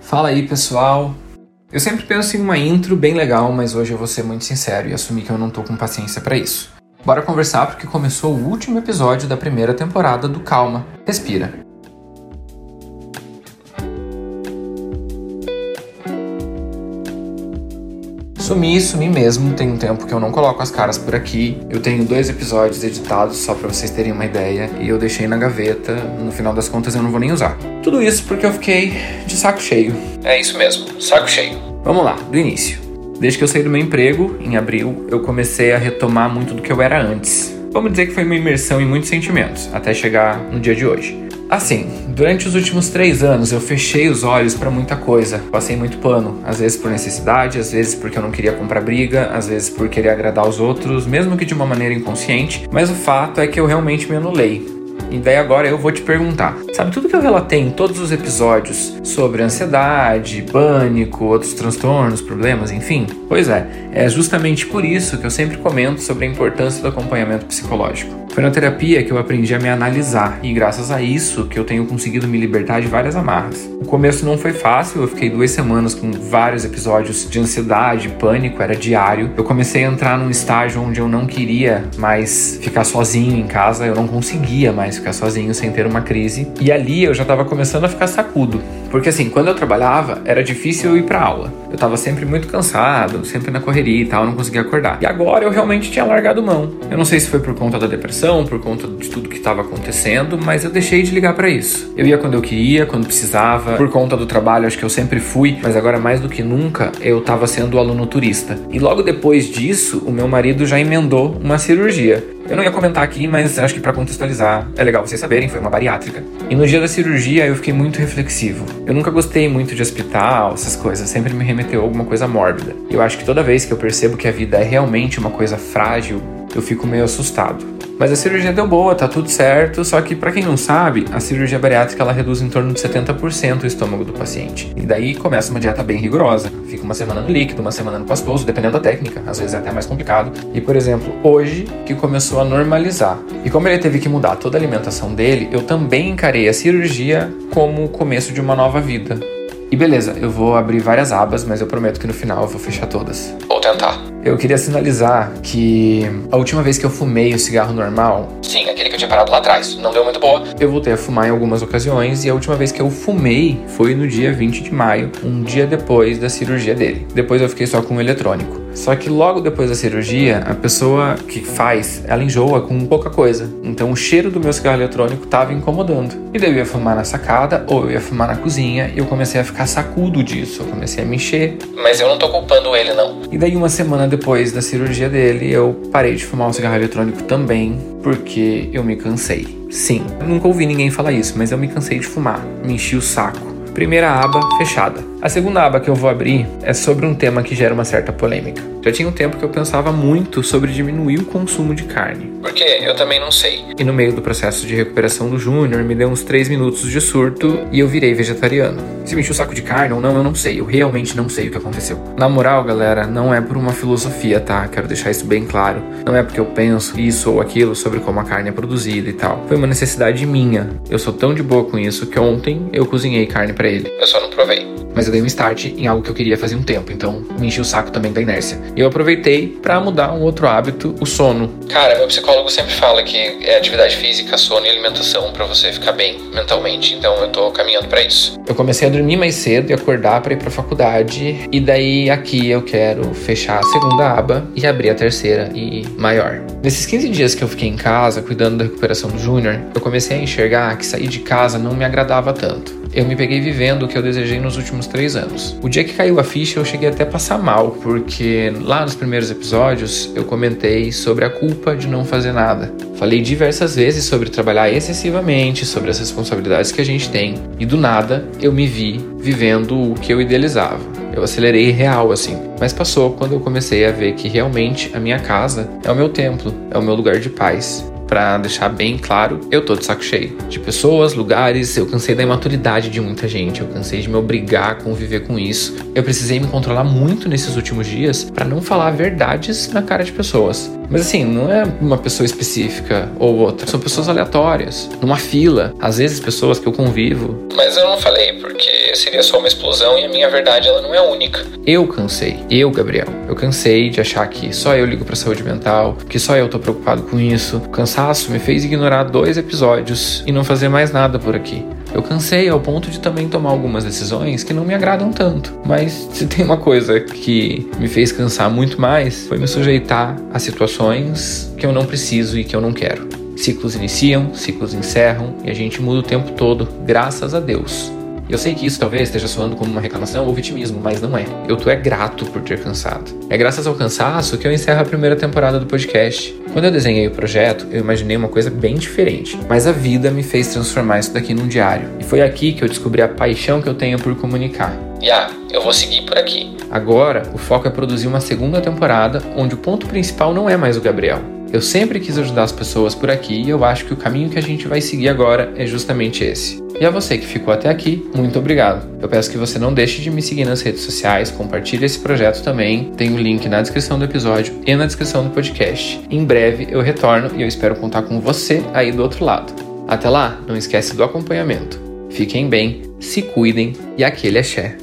Fala aí, pessoal. Eu sempre penso em uma intro bem legal, mas hoje eu vou ser muito sincero e assumir que eu não tô com paciência para isso. Bora conversar porque começou o último episódio da primeira temporada do Calma, Respira. Sumi, sumi mesmo, tem um tempo que eu não coloco as caras por aqui. Eu tenho dois episódios editados só para vocês terem uma ideia e eu deixei na gaveta, no final das contas eu não vou nem usar. Tudo isso porque eu fiquei de saco cheio. É isso mesmo, saco cheio. Vamos lá, do início. Desde que eu saí do meu emprego, em abril, eu comecei a retomar muito do que eu era antes. Vamos dizer que foi uma imersão em muitos sentimentos, até chegar no dia de hoje. Assim, durante os últimos três anos eu fechei os olhos para muita coisa. Passei muito pano, às vezes por necessidade, às vezes porque eu não queria comprar briga, às vezes por querer agradar os outros, mesmo que de uma maneira inconsciente. Mas o fato é que eu realmente me anulei. E daí agora eu vou te perguntar: sabe tudo que eu relatei em todos os episódios sobre ansiedade, pânico, outros transtornos, problemas, enfim? Pois é, é justamente por isso que eu sempre comento sobre a importância do acompanhamento psicológico. Foi na terapia que eu aprendi a me analisar e graças a isso que eu tenho conseguido me libertar de várias amarras. O começo não foi fácil, eu fiquei duas semanas com vários episódios de ansiedade, pânico, era diário. Eu comecei a entrar num estágio onde eu não queria mais ficar sozinho em casa, eu não conseguia mais ficar sozinho sem ter uma crise. E ali eu já estava começando a ficar sacudo. Porque assim, quando eu trabalhava, era difícil eu ir pra aula. Eu tava sempre muito cansado, sempre na correria e tal, não conseguia acordar. E agora eu realmente tinha largado mão. Eu não sei se foi por conta da depressão, por conta de tudo que estava acontecendo, mas eu deixei de ligar para isso. Eu ia quando eu queria, quando precisava. Por conta do trabalho, acho que eu sempre fui, mas agora mais do que nunca, eu tava sendo aluno turista. E logo depois disso, o meu marido já emendou uma cirurgia. Eu não ia comentar aqui, mas acho que para contextualizar é legal vocês saberem, foi uma bariátrica. E no dia da cirurgia eu fiquei muito reflexivo. Eu nunca gostei muito de hospital, essas coisas, sempre me remeteu a alguma coisa mórbida. E eu acho que toda vez que eu percebo que a vida é realmente uma coisa frágil, eu fico meio assustado. Mas a cirurgia deu boa, tá tudo certo, só que para quem não sabe, a cirurgia bariátrica ela reduz em torno de 70% o estômago do paciente. E daí começa uma dieta bem rigorosa. Fica uma semana no líquido, uma semana no pastoso, dependendo da técnica, às vezes é até mais complicado. E por exemplo, hoje que começou a normalizar. E como ele teve que mudar toda a alimentação dele, eu também encarei a cirurgia como o começo de uma nova vida. E beleza, eu vou abrir várias abas, mas eu prometo que no final eu vou fechar todas. Vou tentar. Eu queria sinalizar que a última vez que eu fumei o cigarro normal. Sim, aquele que eu tinha parado lá atrás. Não deu muito boa. Eu voltei a fumar em algumas ocasiões e a última vez que eu fumei foi no dia 20 de maio, um dia depois da cirurgia dele. Depois eu fiquei só com o eletrônico. Só que logo depois da cirurgia, a pessoa que faz, ela enjoa com pouca coisa. Então o cheiro do meu cigarro eletrônico estava incomodando. E daí eu ia fumar na sacada ou eu ia fumar na cozinha e eu comecei a ficar sacudo disso. Eu comecei a me encher. Mas eu não tô culpando ele, não. E daí uma semana depois da cirurgia dele, eu parei de fumar o cigarro eletrônico também, porque eu me cansei. Sim, nunca ouvi ninguém falar isso, mas eu me cansei de fumar. Me enchi o saco. Primeira aba fechada. A segunda aba que eu vou abrir é sobre um tema que gera uma certa polêmica. Já tinha um tempo que eu pensava muito sobre diminuir o consumo de carne. Porque eu também não sei. E no meio do processo de recuperação do Júnior, me deu uns 3 minutos de surto e eu virei vegetariano. Se me encheu o saco de carne ou não, eu não sei. Eu realmente não sei o que aconteceu. Na moral, galera, não é por uma filosofia, tá? Quero deixar isso bem claro. Não é porque eu penso isso ou aquilo sobre como a carne é produzida e tal. Foi uma necessidade minha. Eu sou tão de boa com isso que ontem eu cozinhei carne para ele. Eu só não provei mas eu dei um start em algo que eu queria fazer um tempo, então me enchi o saco também da inércia. E eu aproveitei para mudar um outro hábito, o sono. Cara, meu psicólogo sempre fala que é atividade física, sono e alimentação para você ficar bem mentalmente, então eu tô caminhando para isso. Eu comecei a dormir mais cedo e acordar para ir para faculdade, e daí aqui eu quero fechar a segunda aba e abrir a terceira e maior. Nesses 15 dias que eu fiquei em casa cuidando da recuperação do Júnior, eu comecei a enxergar que sair de casa não me agradava tanto eu me peguei vivendo o que eu desejei nos últimos três anos. O dia que caiu a ficha, eu cheguei até a passar mal, porque lá nos primeiros episódios eu comentei sobre a culpa de não fazer nada. Falei diversas vezes sobre trabalhar excessivamente, sobre as responsabilidades que a gente tem, e do nada eu me vi vivendo o que eu idealizava. Eu acelerei real assim, mas passou quando eu comecei a ver que realmente a minha casa é o meu templo, é o meu lugar de paz para deixar bem claro, eu tô de saco cheio. De pessoas, lugares, eu cansei da imaturidade de muita gente, eu cansei de me obrigar a conviver com isso. Eu precisei me controlar muito nesses últimos dias para não falar verdades na cara de pessoas. Mas assim, não é uma pessoa específica ou outra, são pessoas aleatórias, numa fila, às vezes pessoas que eu convivo. Mas eu não falei porque seria só uma explosão e a minha verdade ela não é única. Eu cansei, eu, Gabriel, eu cansei de achar que só eu ligo para saúde mental, que só eu tô preocupado com isso. O cansaço me fez ignorar dois episódios e não fazer mais nada por aqui. Eu cansei ao ponto de também tomar algumas decisões que não me agradam tanto. Mas se tem uma coisa que me fez cansar muito mais, foi me sujeitar a situações que eu não preciso e que eu não quero. Ciclos iniciam, ciclos encerram e a gente muda o tempo todo, graças a Deus. Eu sei que isso talvez esteja soando como uma reclamação ou vitimismo, mas não é. Eu tô é grato por ter cansado. É graças ao cansaço que eu encerro a primeira temporada do podcast. Quando eu desenhei o projeto, eu imaginei uma coisa bem diferente, mas a vida me fez transformar isso daqui num diário. E foi aqui que eu descobri a paixão que eu tenho por comunicar. E ah, eu vou seguir por aqui. Agora, o foco é produzir uma segunda temporada onde o ponto principal não é mais o Gabriel. Eu sempre quis ajudar as pessoas por aqui e eu acho que o caminho que a gente vai seguir agora é justamente esse. E a você que ficou até aqui, muito obrigado. Eu peço que você não deixe de me seguir nas redes sociais, compartilhe esse projeto também. Tem o link na descrição do episódio e na descrição do podcast. Em breve eu retorno e eu espero contar com você aí do outro lado. Até lá, não esquece do acompanhamento. Fiquem bem, se cuidem e aquele axé.